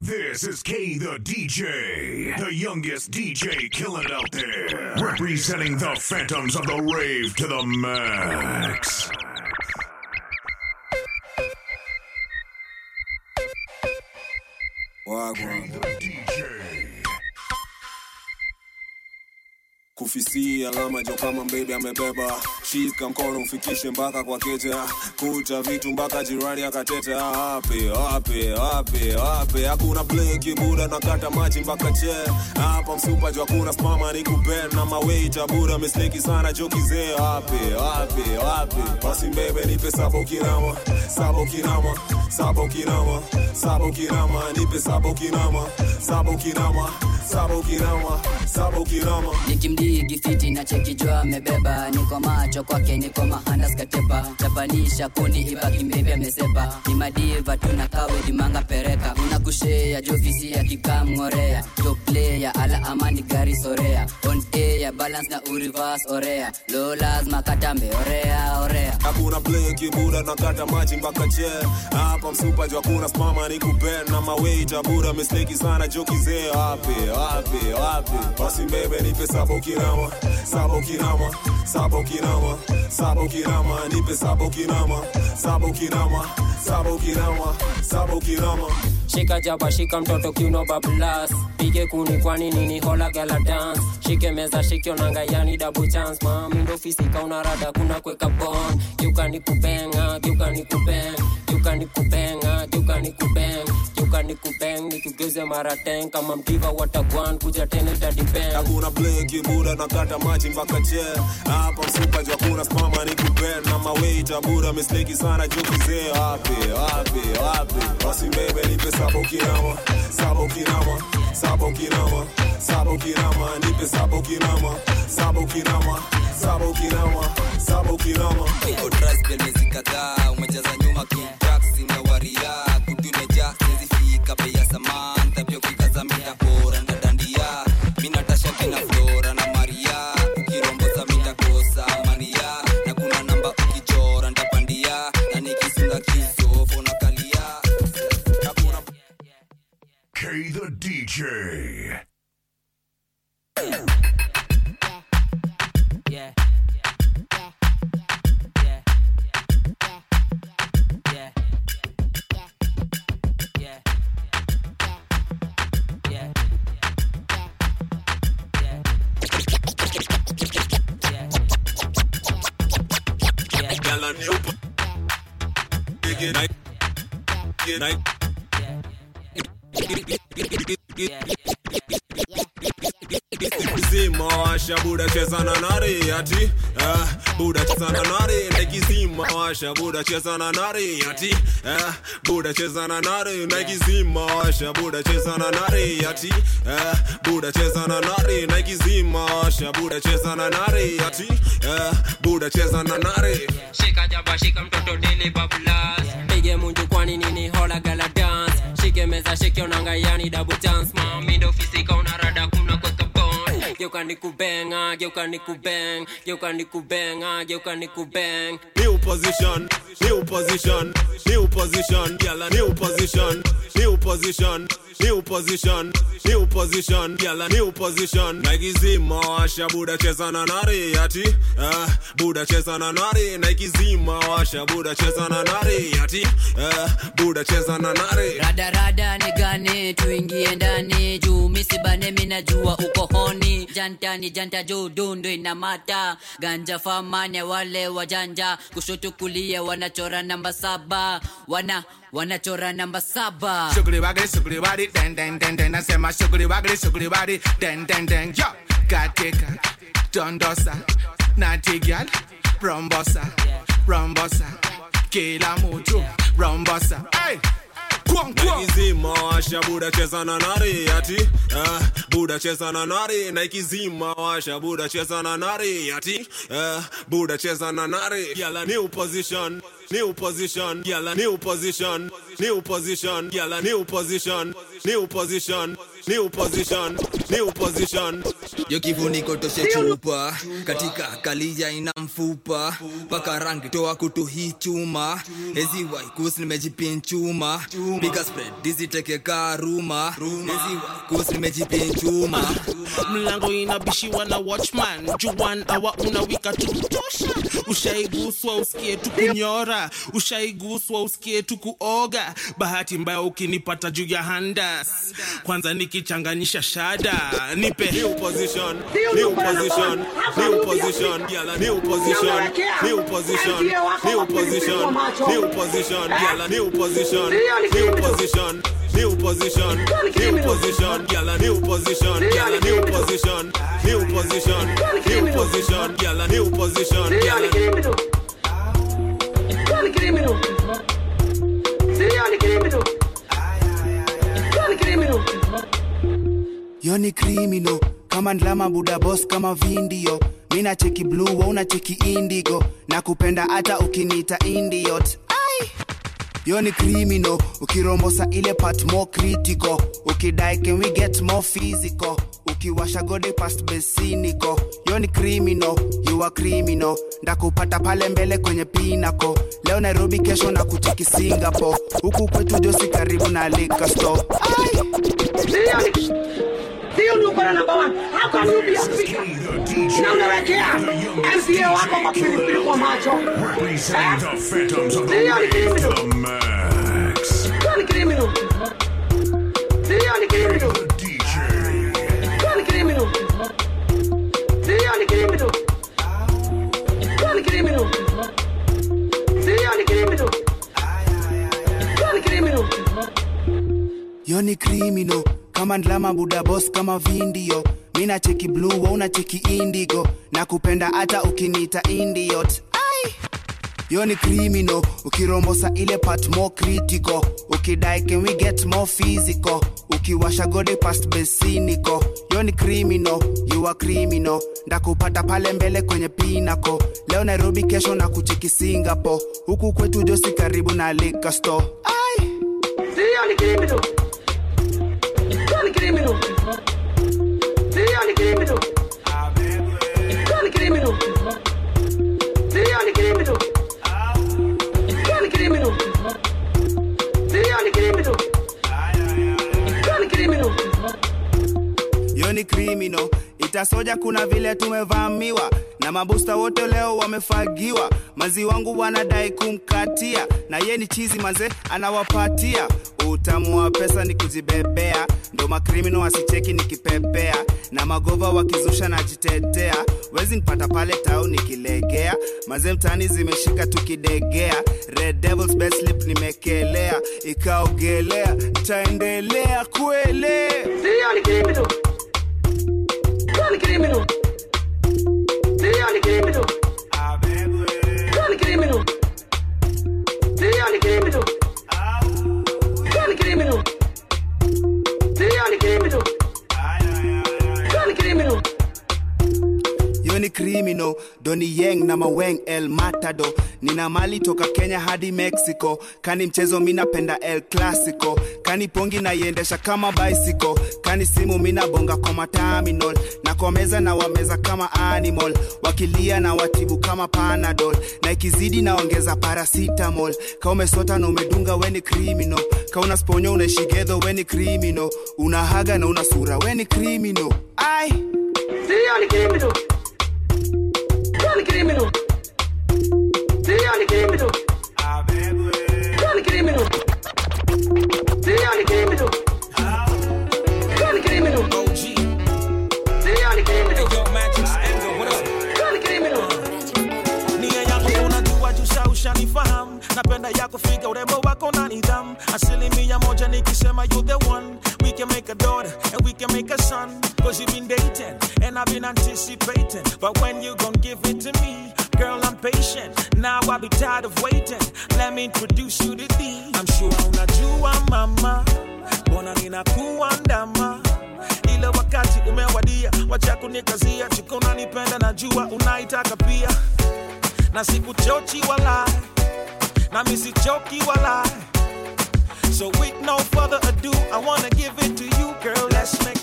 This is K the DJ, the youngest DJ killing out there, representing the phantoms of the rave to the max. Wagwan. DJ. Kufisi alama jo kama mbebe amebeba. Shika mkono ufikishe mpaka kwa keja kuta vitu mpaka jirani akateta wape hakuna bleki buda nakata maji mpaka che. Hapa msupa jo hakuna spama ni kupen na maweita buda mesleki sana jo kizee wape wape wape basi mbebe nipe sabo kinama. Sabo kinama sabo kinama. Sabo kinama nipe sabo kinama. Sabo kinama sabo kinama sabo nikimdigi fiti na chekijwa amebeba. Niko macho kwake niko mahandas katepa chapanisha kundi ibaki mbebe amesepa ni madiva tuna kawe dimanga pereka. Unakushea jofisi ya kikamngorea jo ala amani gari sorea. On air balance na urivas orea. Lo lazima katambe orea. Orea hakuna bleki buda nakata maji mpaka che hapa msupa hakuna spama ni kupen na maweita buda misteki sana jo kizee wape wape basi mbebe nipe sabo kinama sabo kinama sabo kinama sabo kinama nipe sabo kinama sabo kinama sabo kirama sabo kirama. Shika jaba shika mtoto kiuno bablas pige kuni kwani nini? Hola gala dance. Shike meza shike onanga yani double chance mami ndo fisika unarada kuna kweka bon kiuka ni kubenga kiuka ni kubeng. Kiuka ni kubenga kiuka ni kubeng. Kiuka ni kubeng nikugeuze mara ten. Kama mdiva watagwan kuja tena itadipeng hakuna bleki buda nakata maji mpaka che hapa msupa jo kuna spama ni kupen na maweita buda misteki sana jo kizee wape wape basi mbebe nipe sabo kinama sabo kinama sabo kinama sabo kinama nipe Uko dress pia miezi kadhaa umejaza nyuma kintaksi The DJ. Yeah. Yeah. Yeah. Yeah. Yeah. Yeah. Girl, I knew. Dig it, night. Get simawasha buda chezana nare ati ah, buda chezana nare Nike simawasha buda chezana nare ati ah, buda chezana nare Nike simawasha buda chezana nare ati ah, buda chezana nare Nike simawasha buda chezana nare ati ah, buda chezana nare shika jaba shika mtoto dele bablas. Pige munju kwani nini hola gala dance. Shike meza shike unanga yani double chance mami ndo fisika unarada kuna kwa geuka ni kubenga geuka ni kubeng geuka ni kubenga geuka ni kubeng New position, new position, new position, yalla new position, new position, new position, new position, yalla new position. Nike zima washa buda cheza na nari ati, ah, buda cheza na nari. Nike zima washa buda cheza na nari ati, ah, buda cheza na nari. radarada ni gani tuingie ndani juu misibane minajua uko honi janta ni janta juu dundu inamata. Ganja famane wale wajanja kushoto kulia wanachora namba saba. Wana wanachora namba saba. Sugary waggly, sugary body, den den den den. I say my sugary waggly, sugary body, den den den. Yo, God taker, Dondosa, Natty girl, Rumbosa, Rumbosa, Kila Muju, Rumbosa. Hey, kwang kwang. Nike zima washa buda cheza na nari ati. Uh, buda cheza na nari na zima washa buda cheza na nari ati. Uh, buda cheza na nari. Yala. New position new position yala. New position new position yala. New position new position new position new position. Yo kifuniko toshe chupa katika kalija ina mfupa. Paka rangi toa kutu hii chuma eziwaikus nimejipinchuma chuma piga spread. Dizitekeka ruma. Hizi kusimejipinchuma mlango inabishiwa na watchman juan awa unawika tukutosha ushaiguswa usikie tu kunyora. Ushaiguswa usikie tu kuoga. Bahati mbaya ukinipata juu ya handas kwanza nikichanganyisha shada nipe New position, new position, new position, new position, new position, new position, new position, new position, new position, new position, new position, new position, gyal new position, gyal new position, new position, new position, gyal new position, gyal new position. Gotta get him in him. Gotta get him in kama ndlama buda boss kama vindio mina cheki blue wauna cheki indigo na kupenda hata ukiniita indiot Ai yoni criminal ukirombosa ile part more critical. Ukidai can we get more physical? Ukiwasha gode past besiniko yoni criminal you are criminal. Ndakupata pale mbele kwenye pinako leo nairobi kesho na kucheki singapore. Huku kwetu josi karibu na liquor store. Sio ndio bwana namba 1. How can you be a speaker? Na unawekea. MCA wako kwa pilipili kwa macho. Representing the Phantoms of the Ndio ni Rave to criminal. the max. Sio ni criminal. Sio ni criminal. DJ. Sio ni criminal. Sio ni criminal. Sio ni criminal. Sio ni criminal. Sio ni criminal. yoni criminal kama ndlama buda boss kama vindio mina cheki blue wa una cheki indigo. Na kupenda hata ukiniita indiot ai. Yoni criminal ukirombosa ile part more critical. Ukidai can we get more physical? Ukiwasha gode past besiniko yoni criminal you are criminal. Ndakupata pale mbele kwenye pinako leo nairobi kesho na kucheki singapore. Huku kwetu josi karibu na liquor store. Ai. Ni criminal. Ni criminal. Serial criminal. Serial criminal. Serial criminal. Serial criminal. Serial criminal. Serial criminal. You're a criminal. Itasoja kuna vile tumevamiwa na mabusta wote leo wamefagiwa. Mazi wangu wanadai kumkatia na ye ni chizi manze anawapatia. Utamu wa pesa ni kujibebea ndo makrimino wasicheki nikipepea. Na magova wakizusha najitetea wezi nipata pale tau nikilegea. Maze mtani zimeshika tukidegea red devils best slip nimekelea. Ikaogelea ntaendelea kuelea criminal. Serial criminal. Serial criminal. Serial criminal. Serial criminal. Serial criminal. Criminal. Yoni krimino Doni Yang na Maweng El Matado. Nina mali toka Kenya hadi Mexico. Kani mchezo mi napenda El Clasico kani pongi naiendesha kama bicycle. Kani simu minabonga kwa mataminol na kwa meza na wameza kama animal. Wakilia na watibu kama panadol. Na ikizidi naongeza paracetamol. Ka umesota na umedunga weni criminal. Ka una sponyo unaishigedho weni criminal. Unahaga na una sura weni criminal. Criminal. Criminal. Criminal. Napenda yako figa urembo wako na nidhamu asilimia moja nikisema you the one. We can make a daughter and we can make a son. Cause you've been dating and I've been anticipating. But when you gon' give it to me girl I'm patient. Now I'll be tired of waiting. Let me introduce you to thee. I'm sure unajua mama. Mbona ninakuandama ile wakati umewadia. Wacha kunikazia chiko unanipenda najua unaitaka pia. Na sikuchochi wala na misichoki wala so with no further ado i wanna give it to you girl. Let's make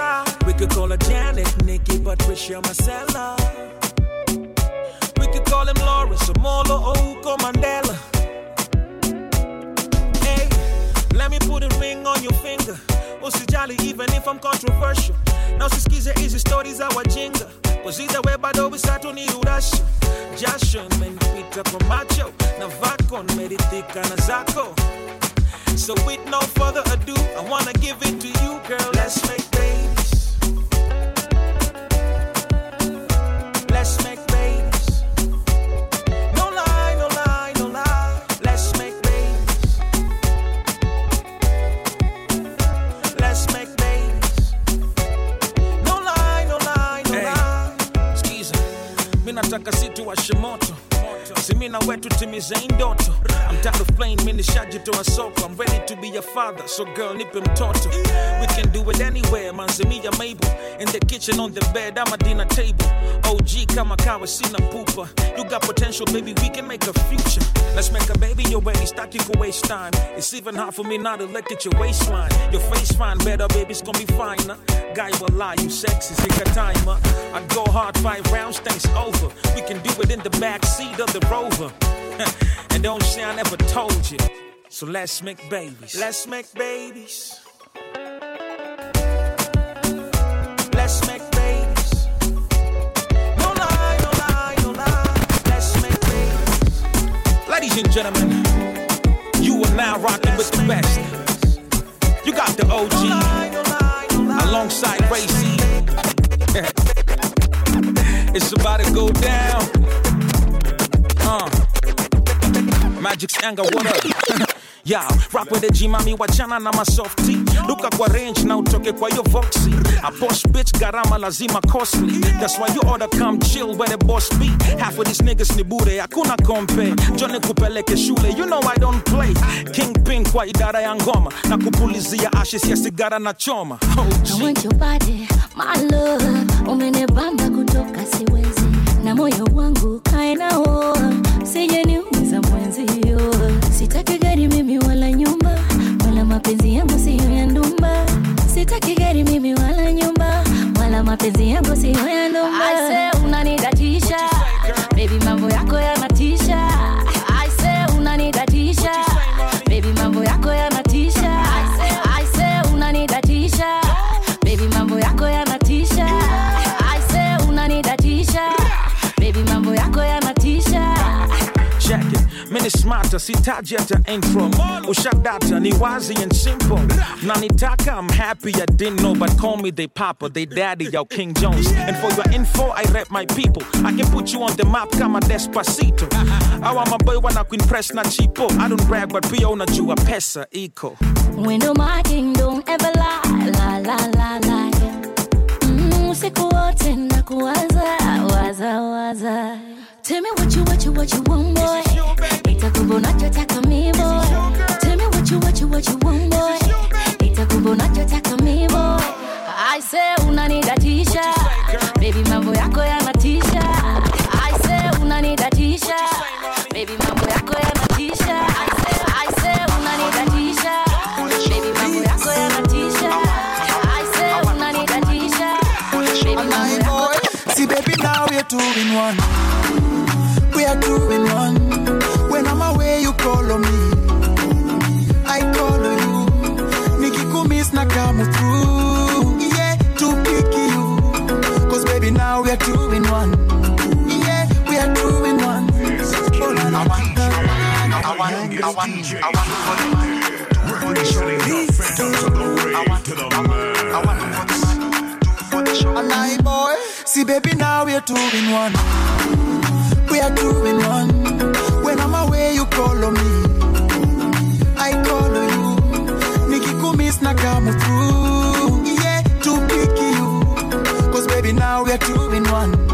could call her Janet, Nikki, Patricia, Marcella. We could call him Lawrence, Amolo, Ouko, Mandela. Hey, let me put a ring on your finger. Oh, Usijali even if I'm controversial. Na usisikize hizi stori za wajinga. Kuzida we bado wisatu ni urasho. Jasho imenipita kwa macho na vako nimeridhika na zako. So with no further ado, I wanna give it to you, girl. Let's make babies. Let's make babies. No lie, no lie, no lie. Let's make babies. Let's make babies. No lie, no lie, no lie. Skiza, mi nataka moto simina wetu I'm tired of playing soko. I'm ready to be a father so girl nipe mtoto. We can do it anywhere manzimia Mabel in the kitchen on the bed ama dinner table. OG kama kawa sina pupa. You got potential baby we can make a future. Let's make a baby your way you ku waste time. It's even hard for me not to look at your waistline. Your face fine better baby it's gonna be fine huh? guy will lie you sexy a timer. I go hard five rounds things over. We can do it in the back seat of the rover and don't say I never told you. So let's make babies. Let's make babies. Let's make babies. No lie no lie no lie. Let's make babies. Ladies and gentlemen you are now rocking with the best. You got the OG alongside Ray C it's about to go down uh. Magic's anger, what up? Yeah, rock with the G mami wachana na masofti duka kwa range na utoke kwa yo voxy a boss bitch garama lazima costly. That's why you order come chill where the boss be. Half of these niggas ni bure hakuna kompe jone kupeleke shule you know I don't play. Kingpin kwa idara ya ngoma na kupulizia ashes ya sigara na choma. Oh, I want your body, my love. Umenibamba kutoka siwezi, moyo wangu kae nao, sije mwenzio. Sitaki gari mimi wala nyumba, wala mapenzi yangu siyo ya ndumba. Sitaki gari mimi wala nyumba, wala mapenzi yangu siyo ya ndumba. I unanidatisha, smarter sitaji hata intro ushadata ni wazi and simple. Nanitaka i'm happy i didn't know but call me they papa they daddy yo king jones. And for your info i rep my people. I can put you on the map kama despacito. Awa maboy wana kuimpress na chipo. I don't brag but pia unajua pesa iko Window my king don't ever lie, la la la la. Mm, usiku wote nakuwaza, waza waza. Tell me what you what you what you want boy. Nitakupa unachotaka me, boy. Tell me what you what you what you want boy. Nitakupa unachotaka me, boy. I say unanidatisha, baby mambo yako yanatisha. I say unanidatisha, baby mambo yako yanatisha. I say I say unanidatisha, baby mambo yako yanatisha. I say unanidatisha, baby mambo yako See, baby, now we're two in one. We are two in one. When I'm away, you call on me. I call on you. Nikikumiss na come through. Yeah, to pick you. Cause baby, now we are two in one. Yeah, we are two in one. Oh, na, na, I want, I want, you. I want, you. I want, phantoms of the rave to the max. And I boy, see baby now we are two in one. We are two in one. When I'm away, you call on me. I call on you. Nikikumiss na come through. Yeah, to pick you. Cause baby now we are two in one.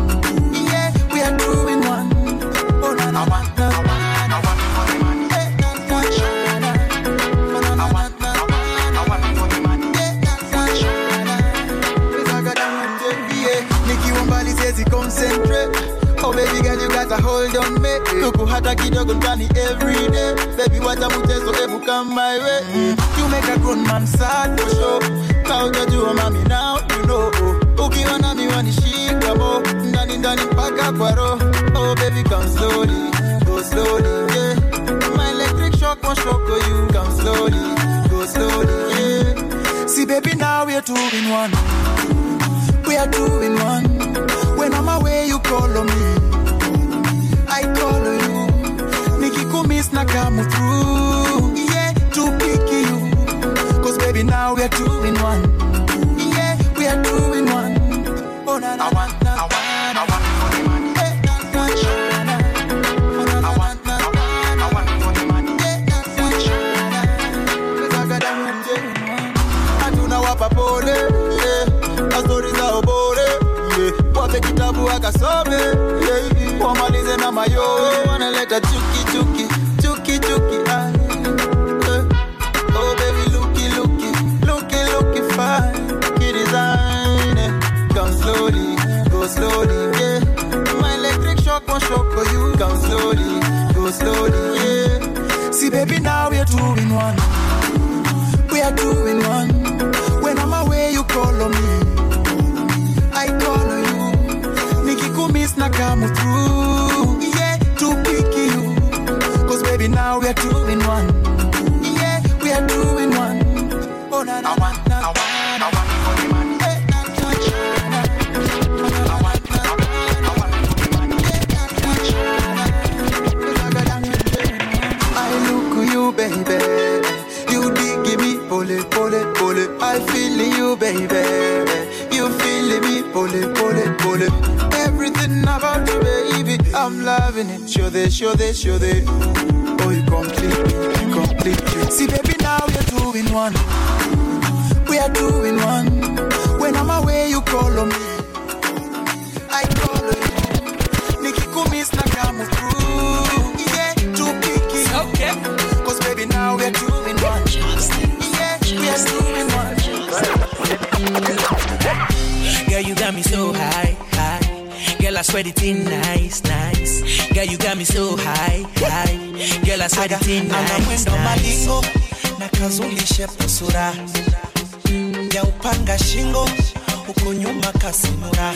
Luku hata kidogo ndani everyday. Baby wacha mchezo hebu come my way. Mm. You make a grown man sad for sure. Kaujajua mami now you know. Ukiwa na miwani shika mo. Ndani ndani mpaka kwa roho. Oh baby come slowly, go slowly yeah. My electric shock won't shock you? Come slowly, go slowly yeah. See baby now we are two in one. We are two in one. When I'm away you call on me. I call you. Nikikumiss na come through. Yeah, to pick you. Cause baby, now we are two in one. Yeah, we are two in one. Oh, na, na, I want, I want, I want for money. Eh, na. Oh. I want. Eh, I one, yeah. hatuna wapa yeah. na stori za obore yeah. wape kitabu akasome yeah. Wamalize na mayowe wanaleta chuki chuki chuki chuki ah. eh. oh baby looky looky looky looky fine kidesign eh. come slowly go slowly yeah. my electric shock won't shock for you come slowly go slowly yeah. see baby now we're this, show this, show this. Oh, you complete me, you complete me. See, baby, now we're two in one. We are two in one. When I'm away, you call on me. I call on you. Nikikumiss na come through. Yeah, to pick it. Okay. Cause baby, now we're two in one. Yeah, we are two in one. Girl, you got me so high, high. Girl, I swear it in nice, nice. Girl, you got me so high, high. Girl, I swear it in nice, nice. malingo na kazulishe pusura ya upanga shingo huko nyuma kasimura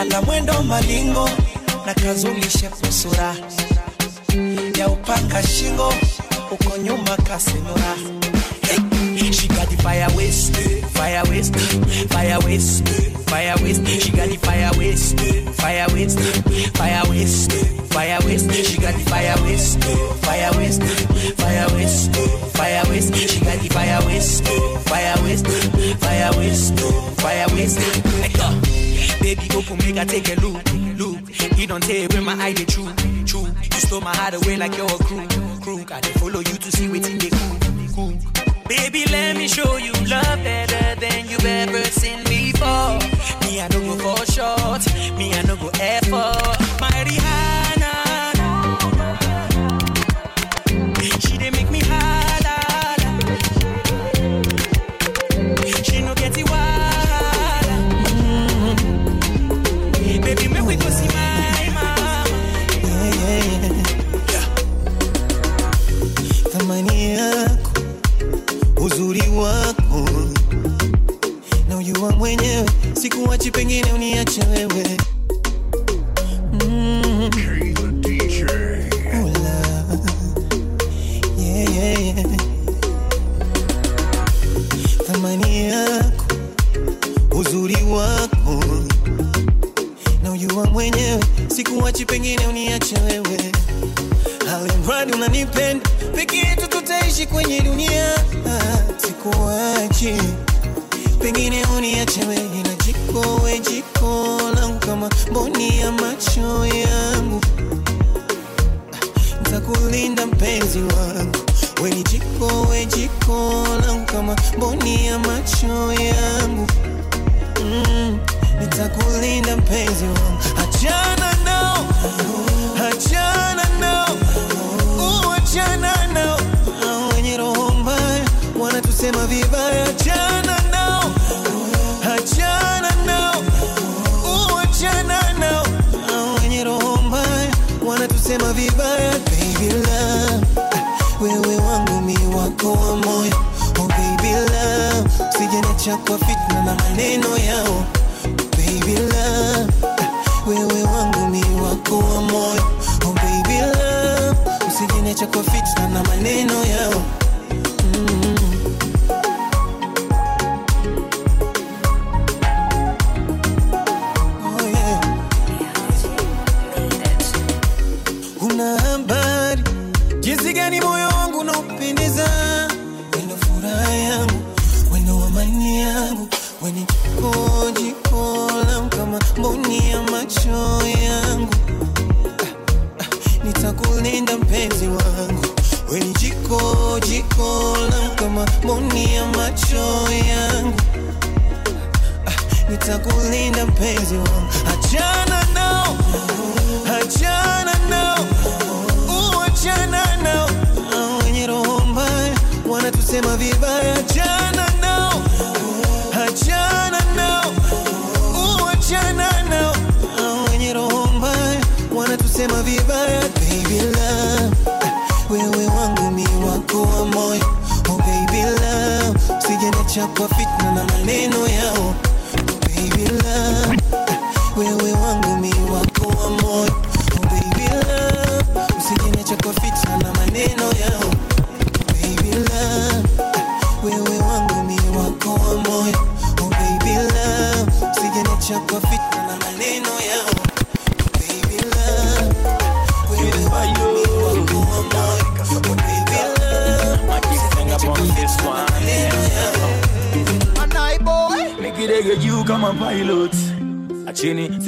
ana mwendo malingo na kazulishe pusura ya upanga shingo huko nyuma kasimura got the fire waste, fire waste, fire waste, fire waste. She got the fire waste, fire waste, fire waste, fire waste. She got the fire waste, fire waste, fire waste, fire waste. She got the fire waste, fire waste, fire waste, fire yo. Baby, open, make I take a look, look. You don't tell where my eye they true, true. You stole my heart away like you're a crew, crew. I follow you to see what's in the cool, cool. Baby, let me show you love better than you've ever seen before. Me, I no go for short. Me, I no go effort. My Rihanna. wa mwenyewe, sikuachi, pengine uniache wewe.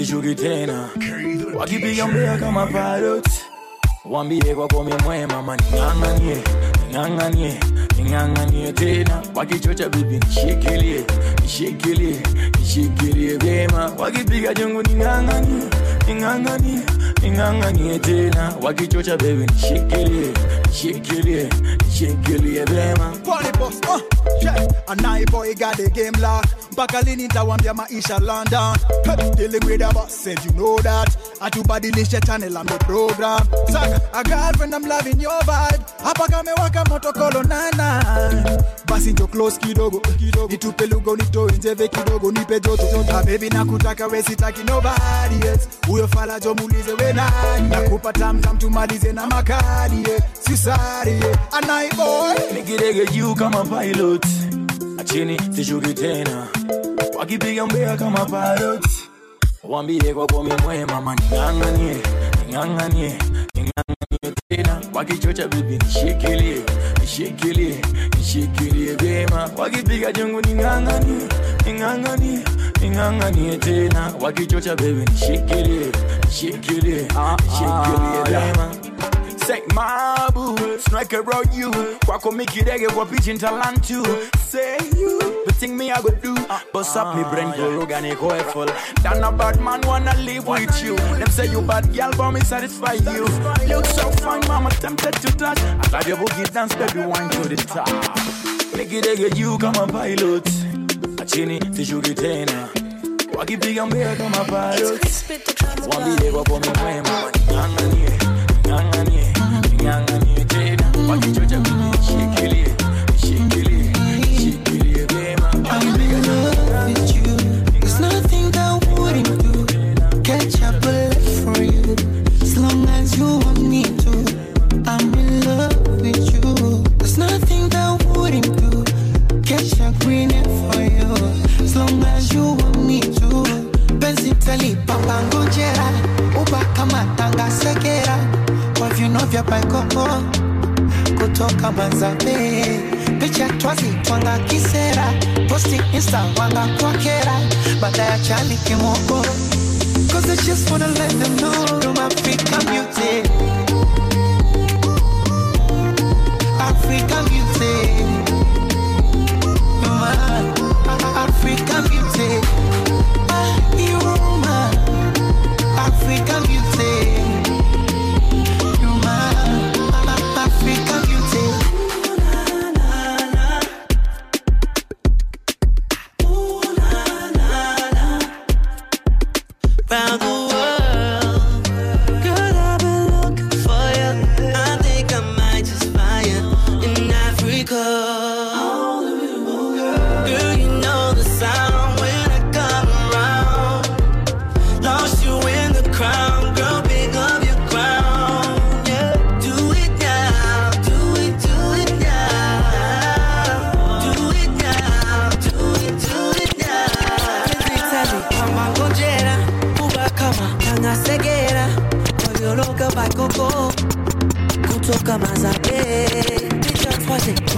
Sishuki tena wakipiga mbea kama pilot wambie kwako mwema maning'ang'anie ning'ang'anie ning'ang'anie tena. Wakichocha bibi nishikilie nishikilie nishikilie vyema. Wakipiga jungu ning'ang'anie ning'ang'anie ning'ang'anie tena. Wakichocha bebi nishikilie nishikilie nishikilie vyema. Pony boss, uh, yeah. And I boy got the game locked. Mpaka lini nitawambia maisha London. Hey, dealing with a boss, said you know that. Atubadilishe channel the program. Saka, a girlfriend I'm loving your vibe. Hapa kamewaka moto kolo nana. Basi njo close kidogo, kidogo. Nitupe lugo nitoe njeve kidogo, nipe joto. Ah, baby nakutaka we sitaki nobody else. Huyo fala jo muulize we nani. Nakupa tam tam tumalize na makadi. Yeah. Si sari, yeah. Anai boy. nikidege juu kama pilot achini sishuki tena. Wakipiga mbea kama pilot wambie kwako mwema maning'ang'anie ning'ang'anie ning'ang'anie tena. Wakichocha bibi nishikilie nishikilie nishikilie vyema. Wakipiga jungu ning'ang'anie ning'ang'anie ning'ang'anie tena. Wakichocha bibi nishikilie nishikilie nishikilie vyema Say my boo, strike around you. Kwako mikidege kwa pitching talent too. Say you, the thing me I go do. Bust up me brain, go rogue and go full. Then a bad man wanna live with you. Them say you bad girl, but me satisfy you. Look so fine, mama tempted to touch. I love your boogie dance, baby, wine to the top. Mikidege you kama pilot. A Achini sishuki tena. Wakipiga mbea kama pilot. Wambie kwako mwema, ng'ang'anie,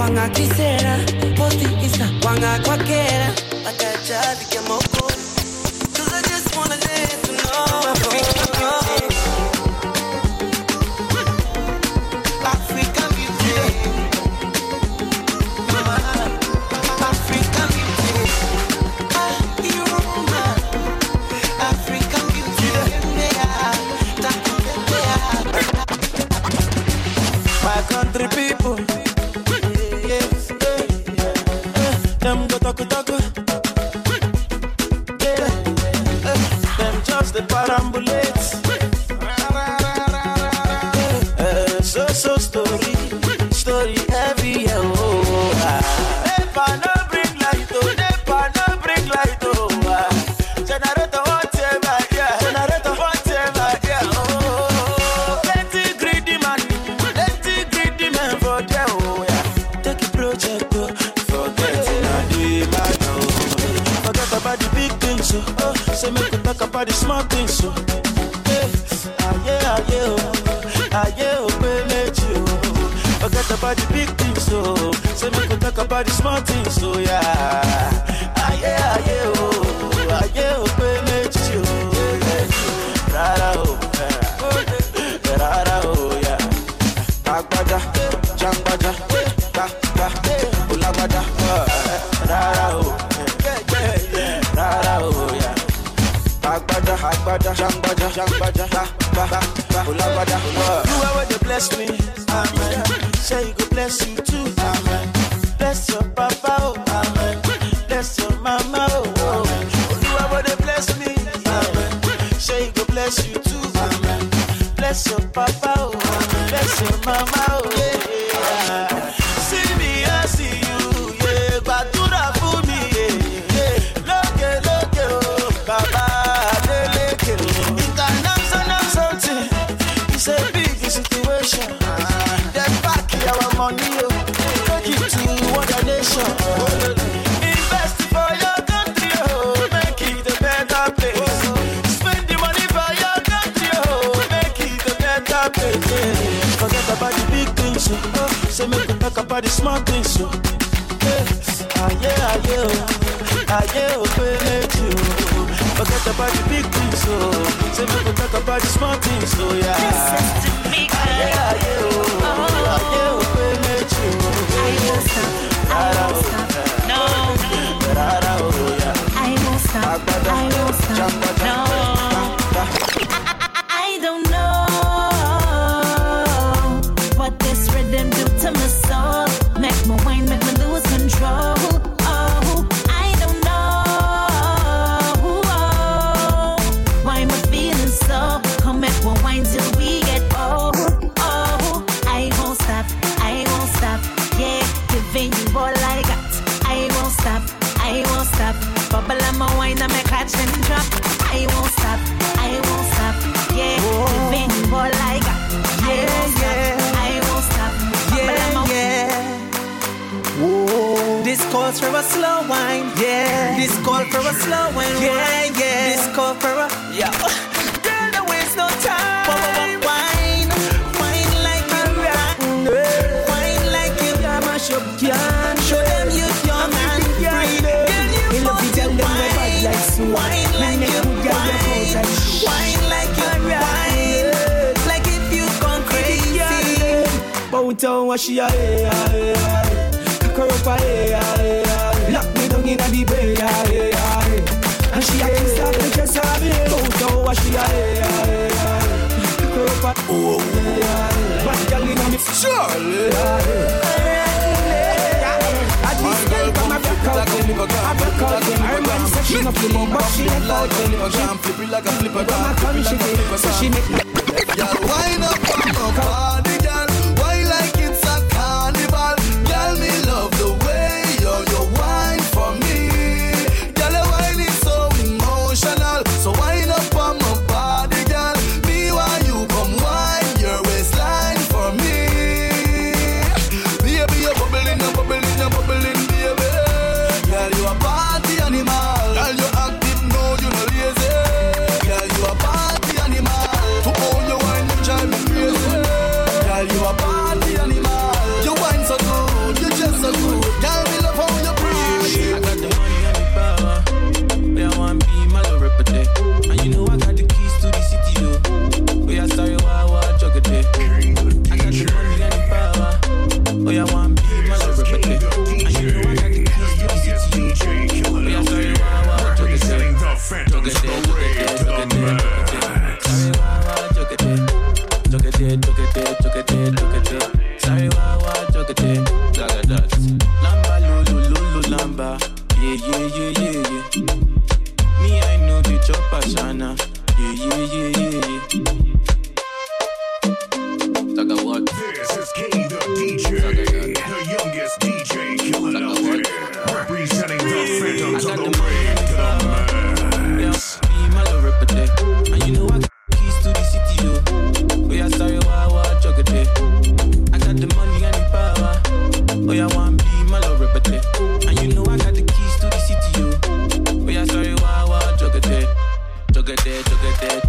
twaze wanga kisera posti isa wanga father. You are where they bless me. Amen. Say you go bless you too. Amen. Bless your papa. Oh. Amen. Bless your mama. Oh. You are where they bless me. Amen. Say you go bless you too. Amen. Bless your papa. Oh. Amen. Bless your mama. Oh. the small things, so. Aye, aye, oh, aye, oh, make oh, you oh. forget about the big things, so. Say me talk about the small things, so yeah. Aye, aye, oh, aye, oh, make you. I won't stop. I won't stop. No. I won't stop. I won't stop.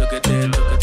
look at it, look at it.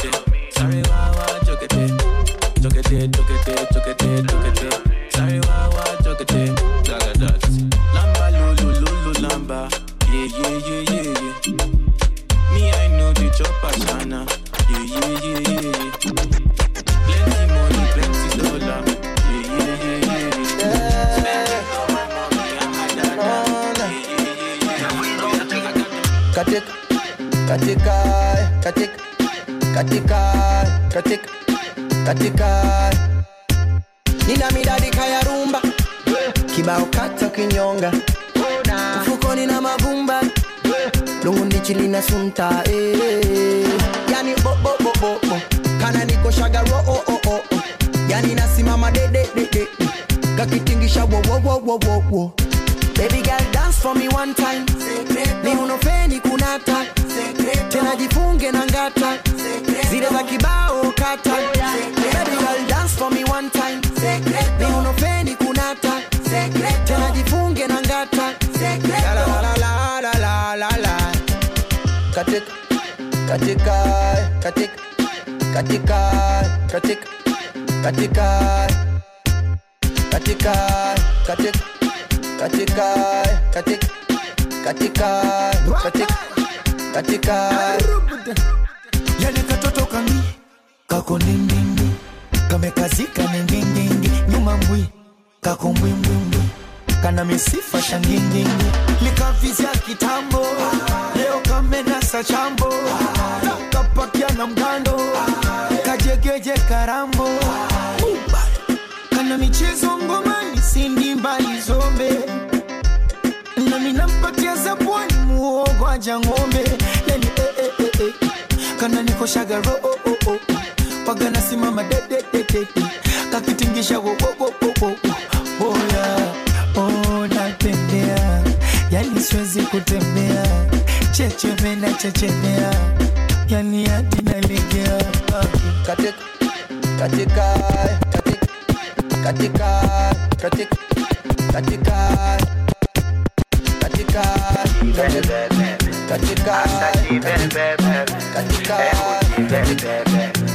Nyuma mbwi kako mbwimbwimbwi kana misifa shangindingi likavizya kitambo. Leo kamenasa chambo. Kapakia na mgando kajegeje karambo. Kana michezo ngomani sindi mbali zombe. Nami nampatia zabwani muogo aja ng'ombe. Yani eh, eh, eh, eh. kana nikoshaga roo oh, oh, oh. waga nasimama dedededede de, wo, wo, wo, wo, wo, wo. oh, yeah. oh, natembea yani siwezi kutembea chechemena chechemea yani hadi nalegea katika katika katika katika katika katika katika katika katika katika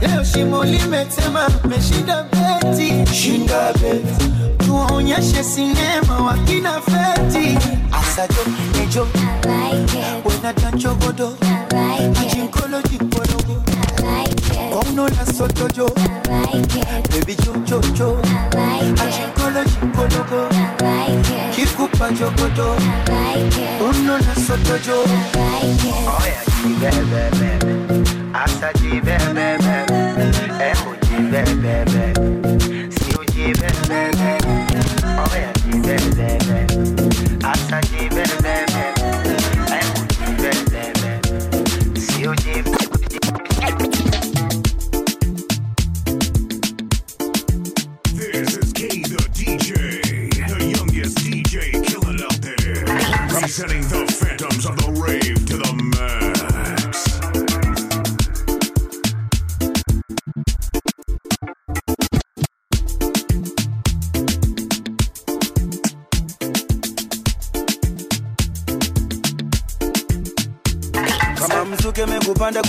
leo shimo limetema meshinda beti. Shinda beti. Tuwaonyeshe sinema wakina feti. Asajo nejo wenatanchogodo ajinkolo jinkologo kono na sotojo bebi ajinkolo jinkologo kikupa jogodo baby. See you, baby. Oh, yeah, baby.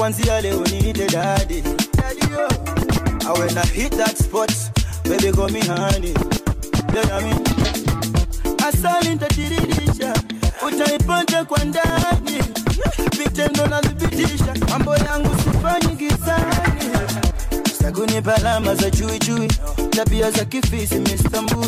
Fancy leo need a daddy. Daddy, yo. And when I hit that spot, baby, call me honey. You know I mean? asalintatiridisha utaipata kwa ndani vitendo navipitisha mambo yangu sifanyi gizani sakunipa alama za chuichui tabia za kifisi mistambul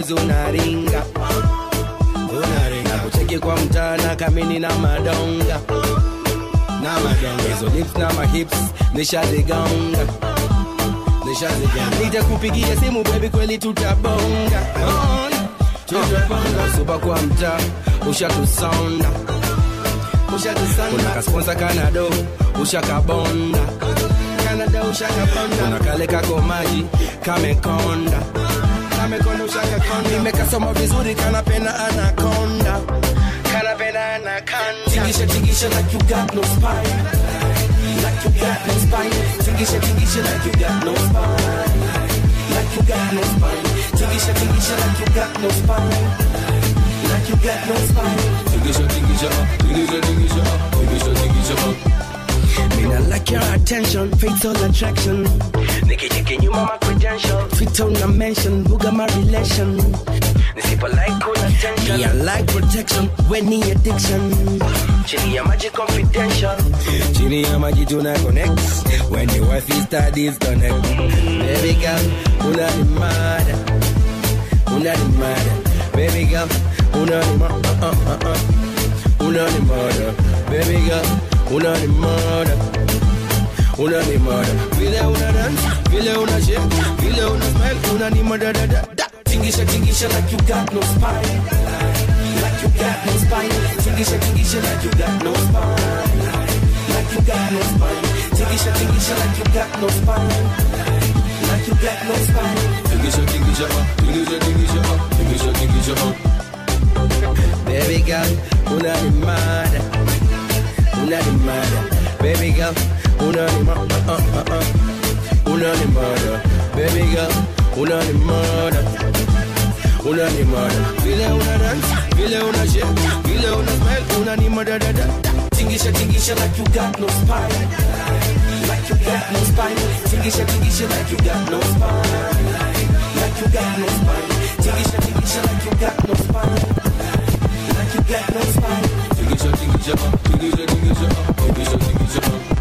maboys unaringa. Unaringa. Kucheki kwa mtana kamini na madonga. Na madonga. Hizo lips na mahips nishazigonga. Nishazigonga. Nitakupigia simu baby kweli tutabonga. On. tutabonga. Supa kwa mtaa ushatusonda. Ushatusonda. Kasponsa kanado ushakabonda. Canada ushakabonda. Kuna kale kako maji kamekonda kamekonda ushakakonda nimekasoma vizuri Tingisha, tingisha like you got no spine. Like you got no spine. Tingisha, tingisha like you got no spine. Like you got no spine. Tingisha, tingisha like you got no spine. Like you got no spine. Tingisha, tingisha, tingisha, tingisha, tingisha, tingisha. Mean I like your attention, fatal attraction. Nikicheki nyuma my credentials, fit on a mention, buga my relation. Nisipo like cool attention, I like protection, when ni addiction. Chini ya maji confidential, chini ya maji tuna connect. When the wife is studies connect. Baby girl, una ni mada, una ni mada. Baby girl, una ni mada, una ni mada. Baby girl, una ni mada una ni mada vile una dance vile una shake vile una smile una ni mada da da da Tingisha, tingisha like you got no spine. Like you got no spine. Tingisha, tingisha like you got no spine. Like you got no spine. Tingisha, tingisha like you got no spine. Like you got no spine. tingisha tingisha uh. tingisha tingisha uh. tingisha tingisha uh. baby girl una ni mada una ni baby girl una ni uh, uh, uh. una ni baby girl una ni mada una ni mada vile una dance vile una shake vile una smile una ni da da da Tingisha, tingisha like you got no spine. Like you got no spine. Tingisha, tingisha like you got no spine. Like you got no spine. Tingisha, tingisha like you got no spine. Like you got no spine. tingisha tingisha tingisha tingisha tingisha tingisha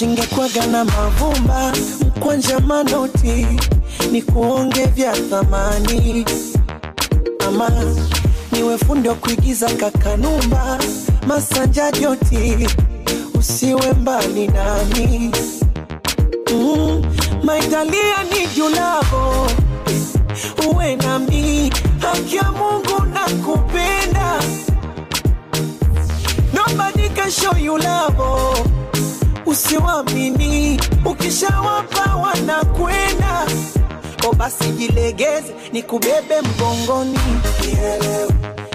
I wish ingekwaga na mavumba mkwanja manoti ni kuonge vya thamani. Ama niwe fundi wa kuigiza kakanumba masanja joti usiwe mbali nami. Mm, maitalia ni julavo uwe nami. Haki ya mungu na kupenda nobody can show usiwamini ukishawapa wanakwenda. O basi jilegeze nikubebe mgongoni.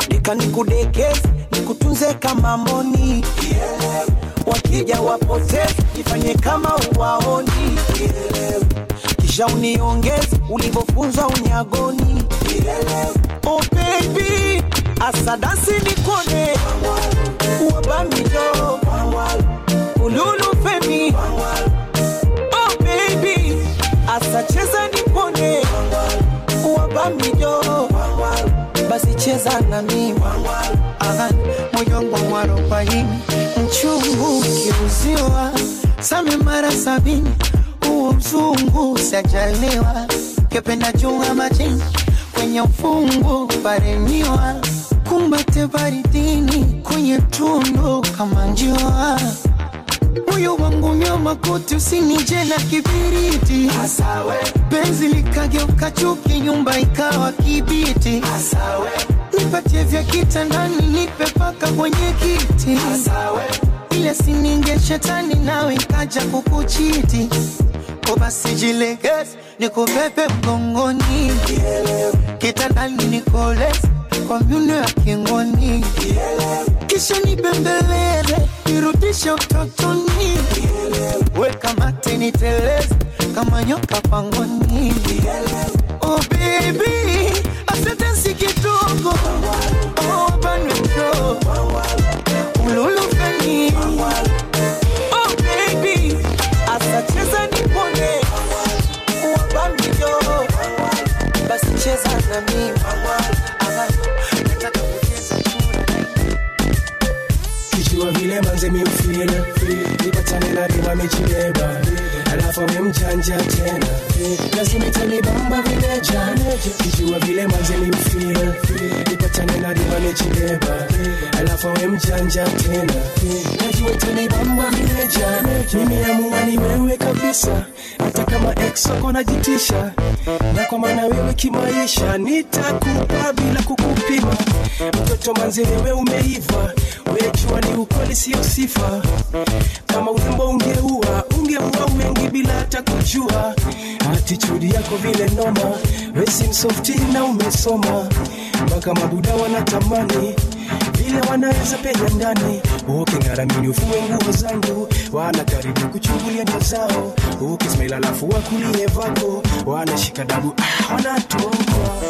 Nika nikudekeze nikutunze kama moni, wakija wapoteze ifanye kama uwaoni. Kisha uniongeze ulivyofunzwa unyagoni. Oh baby asadasi nikone. Wabamijo oh baby. Asacheza nipone wabamijo basi cheza na mimi mwarobaini mchungu kiuziwa. Same mara sabini. Huo mzungu sajaliwa kependa chunga majini kwenye ufungu paremiwa kumbate baridini. Kwenye tundu kama njua moyo wangu nyama koti, usinije na kibiriti? Penzi likageuka chuki nyumba ikawa kibiti. Nipatie vya kitandani nipe paka kwenye kiti. Asawe. ile sininge shetani nawe ikaja kukuchiti. Basi jilegeze nikubebe mgongoni. Kitandani nikoleze kwa myuno ya kingoni Hakikisha nibembeleze, nirudishe utotoni, weka mate niteleze kama nyoka pangoni. Oh baby, asante si kidogo, oh banwendo ululufeni. Oh baby, asacheza oh banwendo basi cheza na mimi. mfile manze miufile nipatane na rima michileba. Alafu amemjanja tena. Lazima itanibamba vimeja kijua vile manze mimfile nipatane na rima michileba. Alafu amemjanja tena. Najua itanibamba vimeja mimi amua ni wewe kabisa. Hata kama ex wako najitisha na kwa maana wewe kimaisha nitakupa bila kukupima mtoto manzini, we umeiva, wejua ni ukweli, sio sifa. Kama urembo ungeua, ungeua wengi bila hata kujua. Atitudi yako vile noma, we si msofti na umesoma, mpaka mabuda wanatamani. Vile wanaweza penya ndani. Uking'aramini ufue nguo zangu. Wana karibu kuchungulia ndio zao. Ukismail alafu wakulie vako. Wanashika dabu ah, wanatuongoa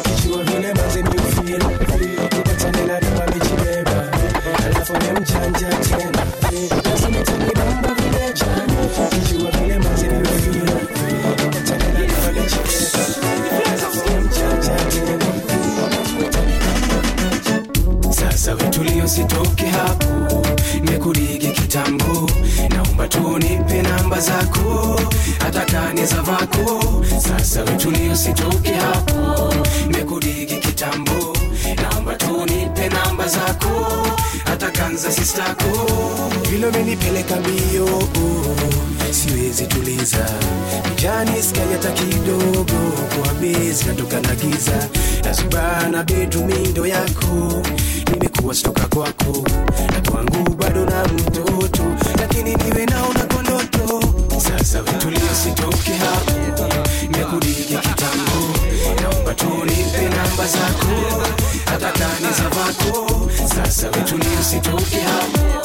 zako hata kaneza vako. Sasa utulie usitoke hapo. Mekudigi kitambo. Namba tu nipe namba zako. Hata kanza sistako. Vile umenipeleka mbio siwezi tuliza. Mjani skali hata kidogo. Kuambia zinatoka na giza. Nasubana bedumindo yako. Nimekuwa sitoka kwako. hata tani za vako sasa, vitulie, usitoke hapo.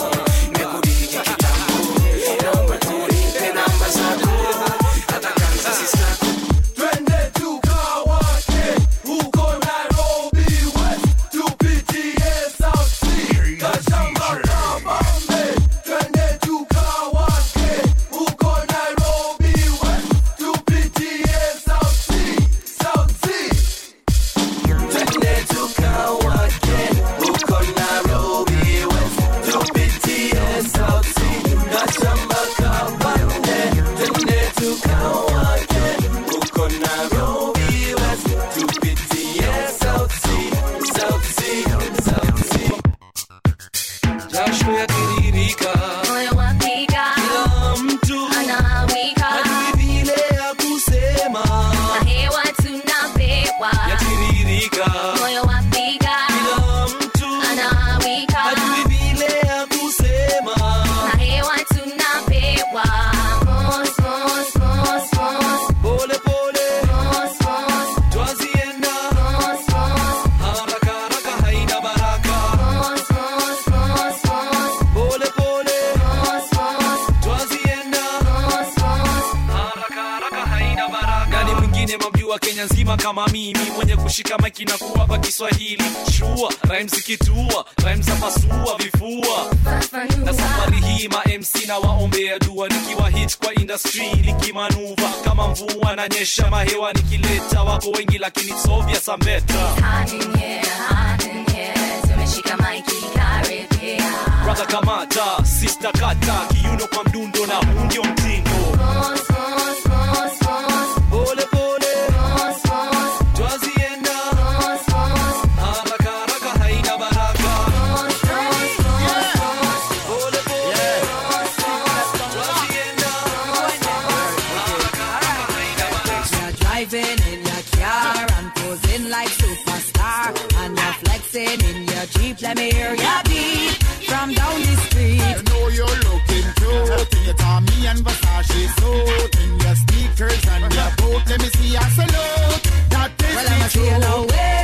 wananyesha mahewa nikileta, wako wengi lakini so your Jeep, let me hear your beat from down the street. I know you're looking cute in your Tommy and Versace suit, in your sneakers and your boot. Let me see your salute. That is well, the truth.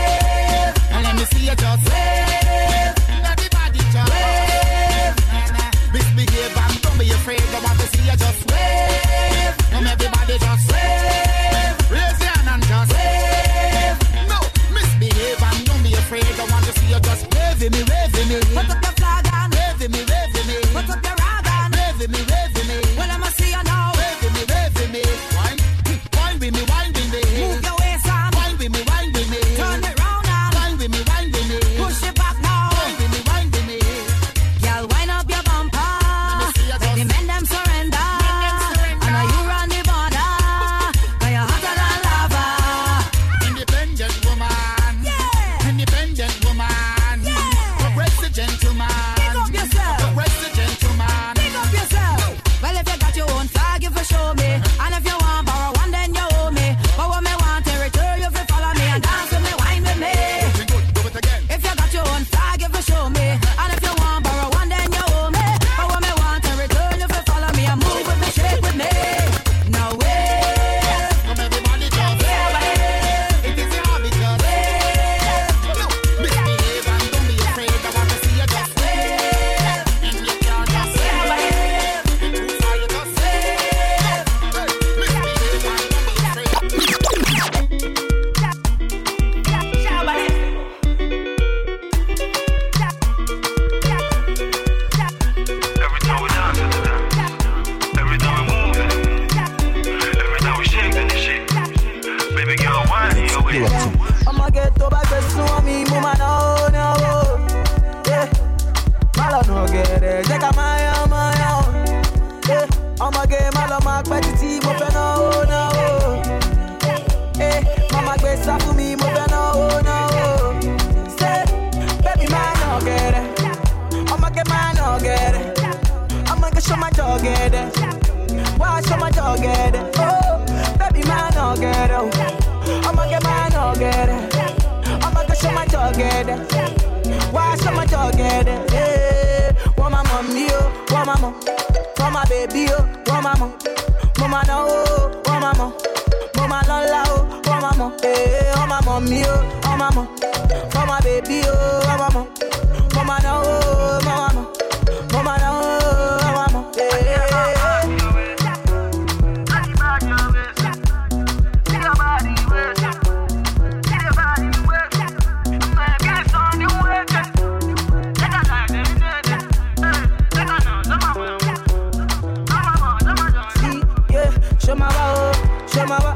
Oh, wa.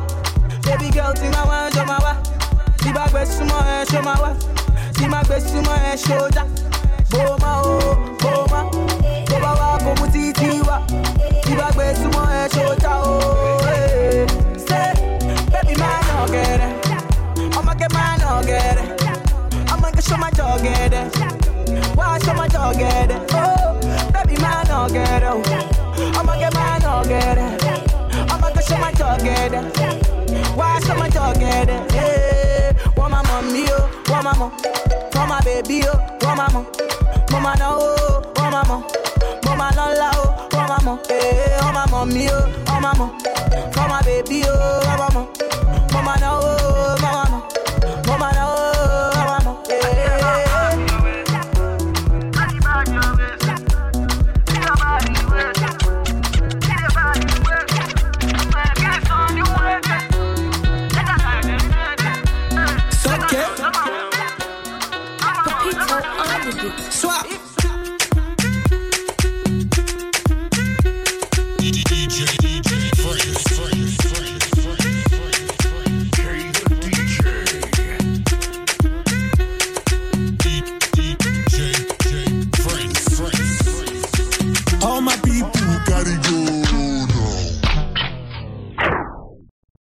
Baby girl, think I want show my wa. See my best sumo, eh, show my wa. See my sumo, eh, show that. Boma, oh, boma. Boba wa, komu titi wa. See my best sumo, eh, show that, oh, eh. Say, baby man, no get it. I'ma get man, no get it. I'ma get show my dog get it. Why show my dog get it? Oh, baby man, no get it. It. I'ma go show my dog get it. Why show my dog get it? Yeah, want my mommy, oh, want my mom, my baby, oh, want my mama no, oh, want my mama no la, oh, want eh, want my mommy, oh, want my mom, my baby, oh, want my mama no, oh, mama